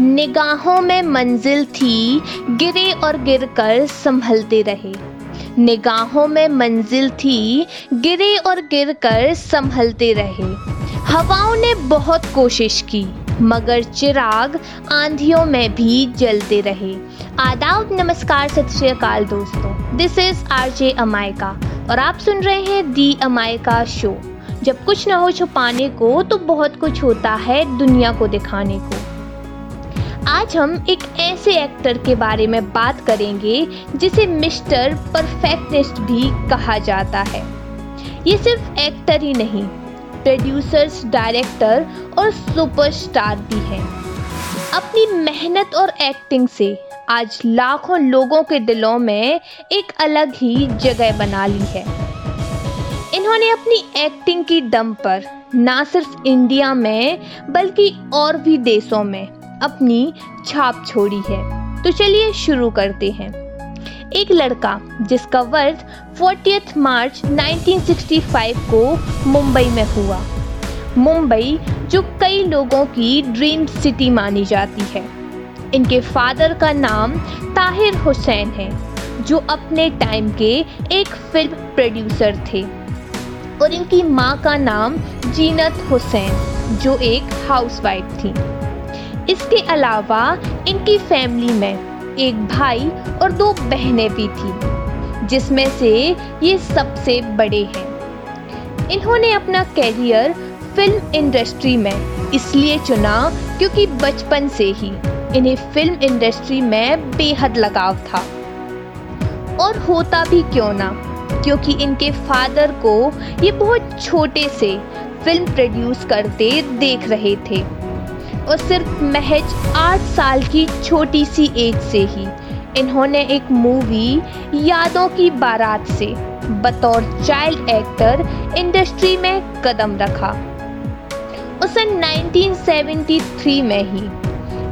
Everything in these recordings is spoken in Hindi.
निगाहों में मंजिल थी, गिरे और गिरकर संभलते रहे। निगाहों में मंजिल थी, गिरे और गिरकर संभलते रहे। हवाओं ने बहुत कोशिश की, मगर चिराग आंधियों में भी जलते रहे। आदाब, नमस्कार, सत श्रीकाल दोस्तों। दिस इज़ आर जे अमायका और आप सुन रहे हैं दी अमायका शो जब कुछ ना हो छुपाने को तो बहुत कुछ होता है दुनिया को दिखाने को। आज हम एक ऐसे एक्टर के बारे में बात करेंगे, जिसे मिस्टर परफेक्टनिस्ट भी कहा जाता है। ये सिर्फ़ एक्टर ही नहीं, प्रोड्यूसर्स, डायरेक्टर और सुपरस्टार भी हैं। अपनी मेहनत और एक्टिंग से आज लाखों लोगों के दिलों में एक अलग ही जगह बना ली है। इन्होंने अपनी एक्टिंग की दम पर ना सिर्फ़ इंडिया में, बल्कि और भी देशों में अपनी छाप छोड़ी है। तो चलिए शुरू करते हैं। एक लड़का, जिसका वर्थ 40 मार्च 1965 को मुंबई में हुआ। मुंबई, जो कई लोगों की ड्रीम सिटी मानी जाती है। इनके फादर का नाम ताहिर हुसैन है, जो अपने टाइम के एक फ़िल्म प्रोड्यूसर थे। और इनकी माँ का नाम जीनत हुसैन, जो एक हाउसवाइफ थी। इसके अलावा इनकी फैमिली में एक भाई और दो बहनें भी थी, जिसमें से ये सबसे बड़े हैं। इन्होंने अपना कैरियर फ़िल्म इंडस्ट्री में इसलिए चुना क्योंकि बचपन से ही इन्हें फ़िल्म इंडस्ट्री में बेहद लगाव था। और होता भी क्यों ना, क्योंकि इनके फादर को ये बहुत छोटे से फ़िल्म प्रोड्यूस करते देख रहे थे। और सिर्फ़ महज आठ साल की छोटी सी एज से ही। इन्होंने एक मूवी, यादों की बारात से, बतौर चाइल्ड एक्टर, इंडस्ट्री में कदम रखा। उस 1973 में ही।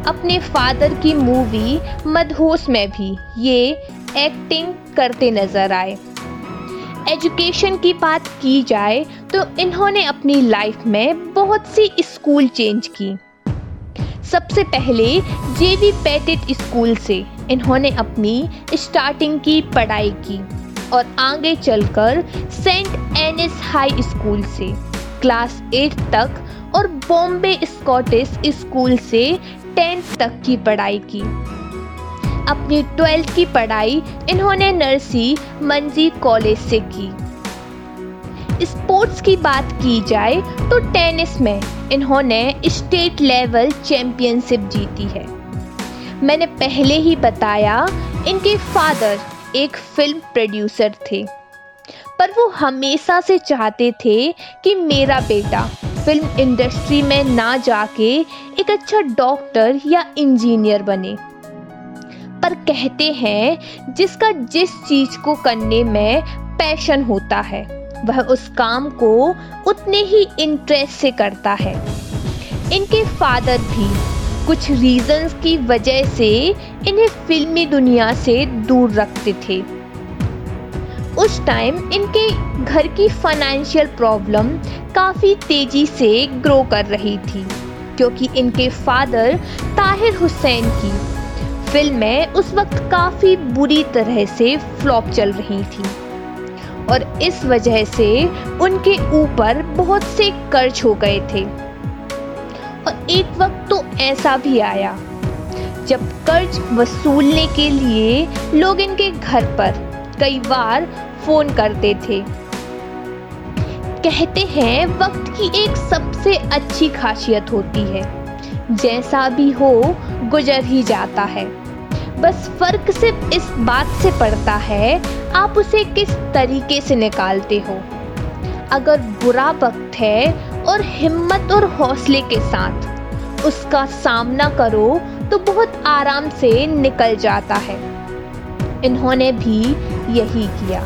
अपने फादर की मूवी, मदहोश में भी ये एक्टिंग करते नज़र आए। एजुकेशन की बात की जाए तो इन्होंने अपनी लाइफ में बहुत सी स्कूल चेंज की। सबसे पहले जेवी पैटेट स्कूल से इन्होंने अपनी स्टार्टिंग की पढ़ाई की और आगे चलकर सेंट एनिस हाई स्कूल से, क्लास एट तक और बॉम्बे स्कॉटिश स्कूल से टेंथ तक की पढ़ाई की। अपनी ट्वेल्थ की पढ़ाई इन्होंने नर्सी मंजी कॉलेज से की। स्पोर्ट्स की बात की जाए तो टेनिस में इन्होंने स्टेट लेवल चैंपियनशिप जीती है। मैंने पहले ही बताया, इनके फादर एक फ़िल्म प्रोड्यूसर थे। पर वो हमेशा से चाहते थे कि मेरा बेटा फ़िल्म इंडस्ट्री में ना जाके एक अच्छा डॉक्टर या इंजीनियर बने। पर कहते हैं, जिसका जिस चीज़ को करने में पैशन होता है वह उस काम को उतने ही इंटरेस्ट से करता है। इनके फादर भी कुछ रीजंस की वजह से इन्हें फिल्मी दुनिया से दूर रखते थे। उस टाइम इनके घर की फाइनेंशियल प्रॉब्लम काफ़ी तेज़ी से ग्रो कर रही थी, क्योंकि इनके फादर ताहिर हुसैन की फ़िल्में उस वक्त काफ़ी बुरी तरह से फ्लॉप चल रही थी। और इस वजह से उनके ऊपर बहुत से कर्ज हो गए थे। और एक वक्त तो ऐसा भी आया, जब कर्ज वसूलने के लिए लोग इनके घर पर कई बार फ़ोन करते थे। कहते हैं, वक्त की एक सबसे अच्छी खासियत होती है। जैसा भी हो, गुजर ही जाता है। बस फ़र्क सिर्फ़ इस बात से पड़ता है आप उसे किस तरीके से निकालते हो? अगर बुरा वक्त है और हिम्मत और हौसले के साथ उसका सामना करो तो बहुत आराम से निकल जाता है। इन्होंने भी यही किया।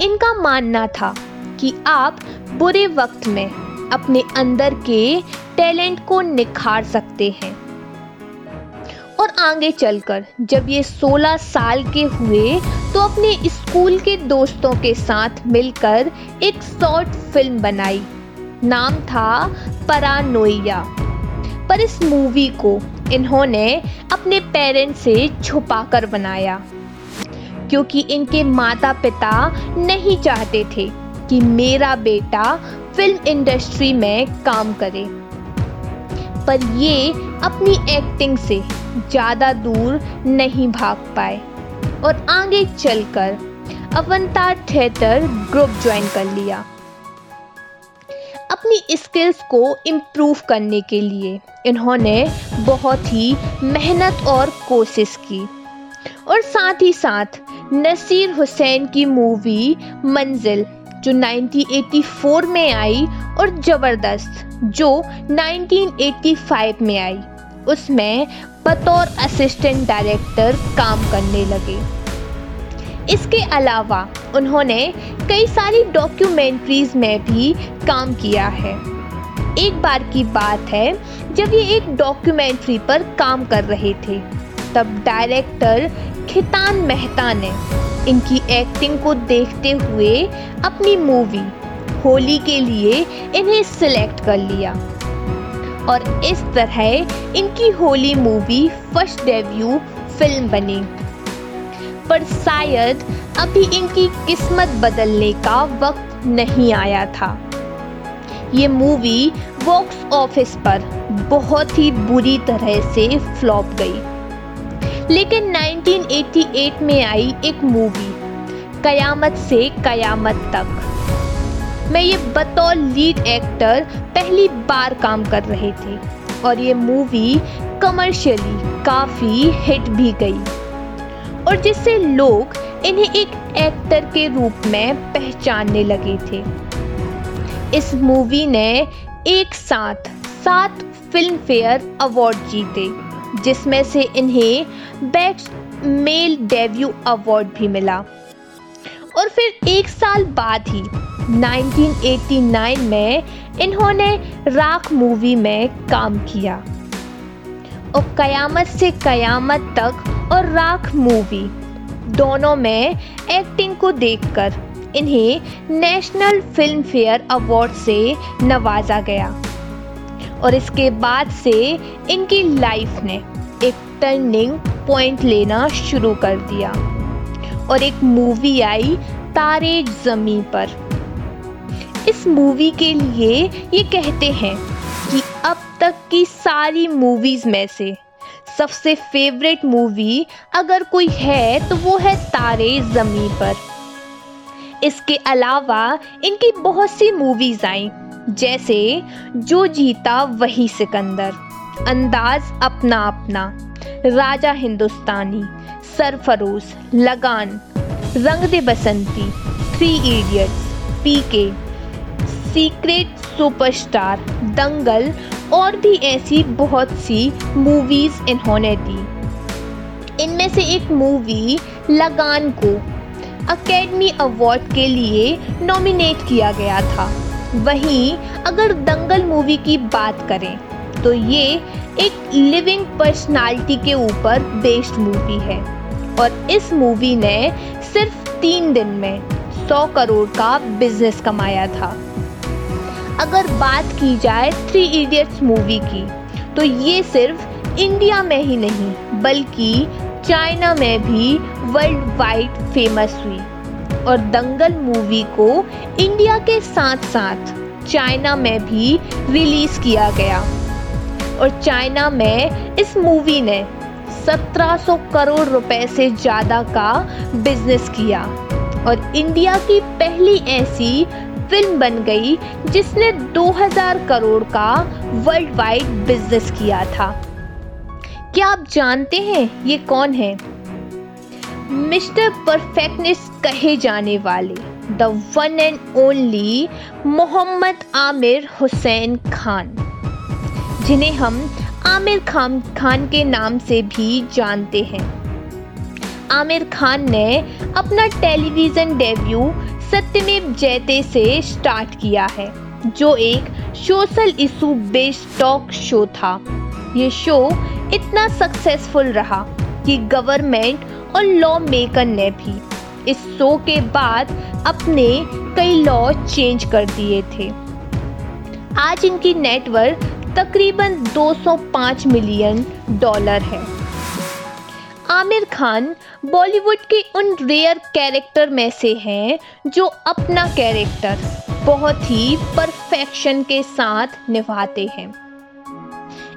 इनका मानना था कि आप बुरे वक्त में अपने अंदर के टैलेंट को निखार सकते हैं। और आगे चलकर, जब ये 16 साल के हुए तो अपने स्कूल के दोस्तों के साथ मिलकर एक शॉर्ट फ़िल्म बनाई। नाम था परानोइया। पर इस मूवी को इन्होंने अपने पेरेंट्स से छुपा कर बनाया, क्योंकि इनके माता पिता नहीं चाहते थे कि मेरा बेटा फ़िल्म इंडस्ट्री में काम करे। पर ये अपनी एक्टिंग से ज़्यादा दूर नहीं भाग पाए। और आगे चलकर अवंतार थिएटर ग्रुप ज्वाइन कर लिया। अपनी स्किल्स को इम्प्रूव करने के लिए इन्होंने बहुत ही मेहनत और कोशिश की। और साथ ही साथ नसीर हुसैन की मूवी मंजिल, जो 1984 में आई और ज़बरदस्त, जो 1985 में आई, उसमें बतौर असिस्टेंट डायरेक्टर काम करने लगे। इसके अलावा उन्होंने कई सारी डॉक्यूमेंट्रीज में भी काम किया है। एक बार की बात है, जब ये एक डॉक्यूमेंट्री पर काम कर रहे थे, तब डायरेक्टर खितान मेहता ने इनकी एक्टिंग को देखते हुए अपनी मूवी होली के लिए इन्हें सिलेक्ट कर लिया। और इस तरह इनकी Holi movie first debut film बनी। पर शायद अभी इनकी किस्मत बदलने का वक्त नहीं आया था। ये मूवी बॉक्स ऑफ़िस पर बहुत ही बुरी तरह से फ्लॉप गई। लेकिन 1988 में आई एक मूवी, कयामत से कयामत तक। मैं ये बतौर लीड एक्टर पहली बार काम कर रहे थे और ये मूवी कमर्शियली काफ़ी हिट भी गई। और जिससे लोग इन्हें एक एक्टर के रूप में पहचानने लगे थे। इस मूवी ने एक साथ सात फ़िल्म फेयर अवार्ड जीते, जिसमें से इन्हें बेस्ट मेल डेब्यू अवार्ड भी मिला। और फिर एक साल बाद ही 1989 में इन्होंने राख मूवी में काम किया। और कयामत से कयामत तक और राख मूवी दोनों में एक्टिंग को देखकर इन्हें नेशनल फ़िल्म फेयर अवार्ड से नवाजा गया। और इसके बाद से इनकी लाइफ ने एक टर्निंग पॉइंट लेना शुरू कर दिया। और एक मूवी आई तारे जमी पर। मूवी के लिए ये कहते हैं कि अब तक की सारी मूवीज़ में से सबसे फेवरेट मूवी अगर कोई है तो वो है तारे ज़मी पर। इसके अलावा इनकी बहुत सी मूवीज़ आई, जैसे जो जीता वही सिकंदर, अंदाज अपना अपना, राजा Hindustani Sarfarosh Lagaan, Rang De Basanti three idiots PK secret superstar Dangal और भी ऐसी बहुत सी मूवीज़ इन्होंने दी। इनमें से एक मूवी लगान को अकेडमी अवार्ड के लिए नॉमिनेट किया गया था। वहीं अगर दंगल मूवी की बात करें तो ये एक लिविंग पर्सनालिटी के ऊपर बेस्ड मूवी है। और इस मूवी ने सिर्फ़ तीन दिन में सौ करोड़ का बिज़नेस कमाया था। अगर बात की जाए थ्री इडियट्स मूवी की तो ये सिर्फ़ इंडिया में ही नहीं, बल्कि चाइना में भी वर्ल्ड वाइड फ़ेमस हुई। और दंगल मूवी को इंडिया के साथ साथ चाइना में भी रिलीज़ किया गया। और चाइना में इस मूवी ने 1700 करोड़ रुपए से ज़्यादा का बिज़नेस किया। और इंडिया की पहली ऐसी फ़िल्म बन गई, जिसने 2000 करोड़ का वर्ल्ड वाइड बिज़नेस किया था। क्या आप जानते हैं ये कौन है? मिस्टर परफेक्टनेस कहे जाने वाले, the one and only Mohammed Aamir Hussain Khan. जिन्हें हम आमिर खान खान के नाम से भी जानते हैं। आमिर खान ने अपना टेलीविज़न डेब्यू सत्यमेव जयते से स्टार्ट किया है, जो एक social issue based talk show था। ये शो इतना सक्सेसफुल रहा कि गवर्नमेंट और लॉ मेकर ने भी इस शो के बाद अपने कई लॉ चेंज कर दिए थे। आज इनकी नेटवर्क तकरीबन 205 मिलियन डॉलर है। आमिर खान बॉलीवुड के उन रेयर कैरेक्टर में से हैं जो अपना कैरेक्टर बहुत ही परफेक्शन के साथ निभाते हैं।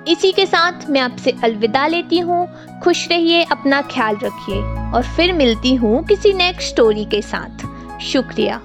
इसी के साथ मैं आपसे अलविदा लेती हूँ। खुश रहिए, अपना ख्याल रखिए और फिर मिलती हूँ किसी नेक्स्ट स्टोरी के साथ। शुक्रिया।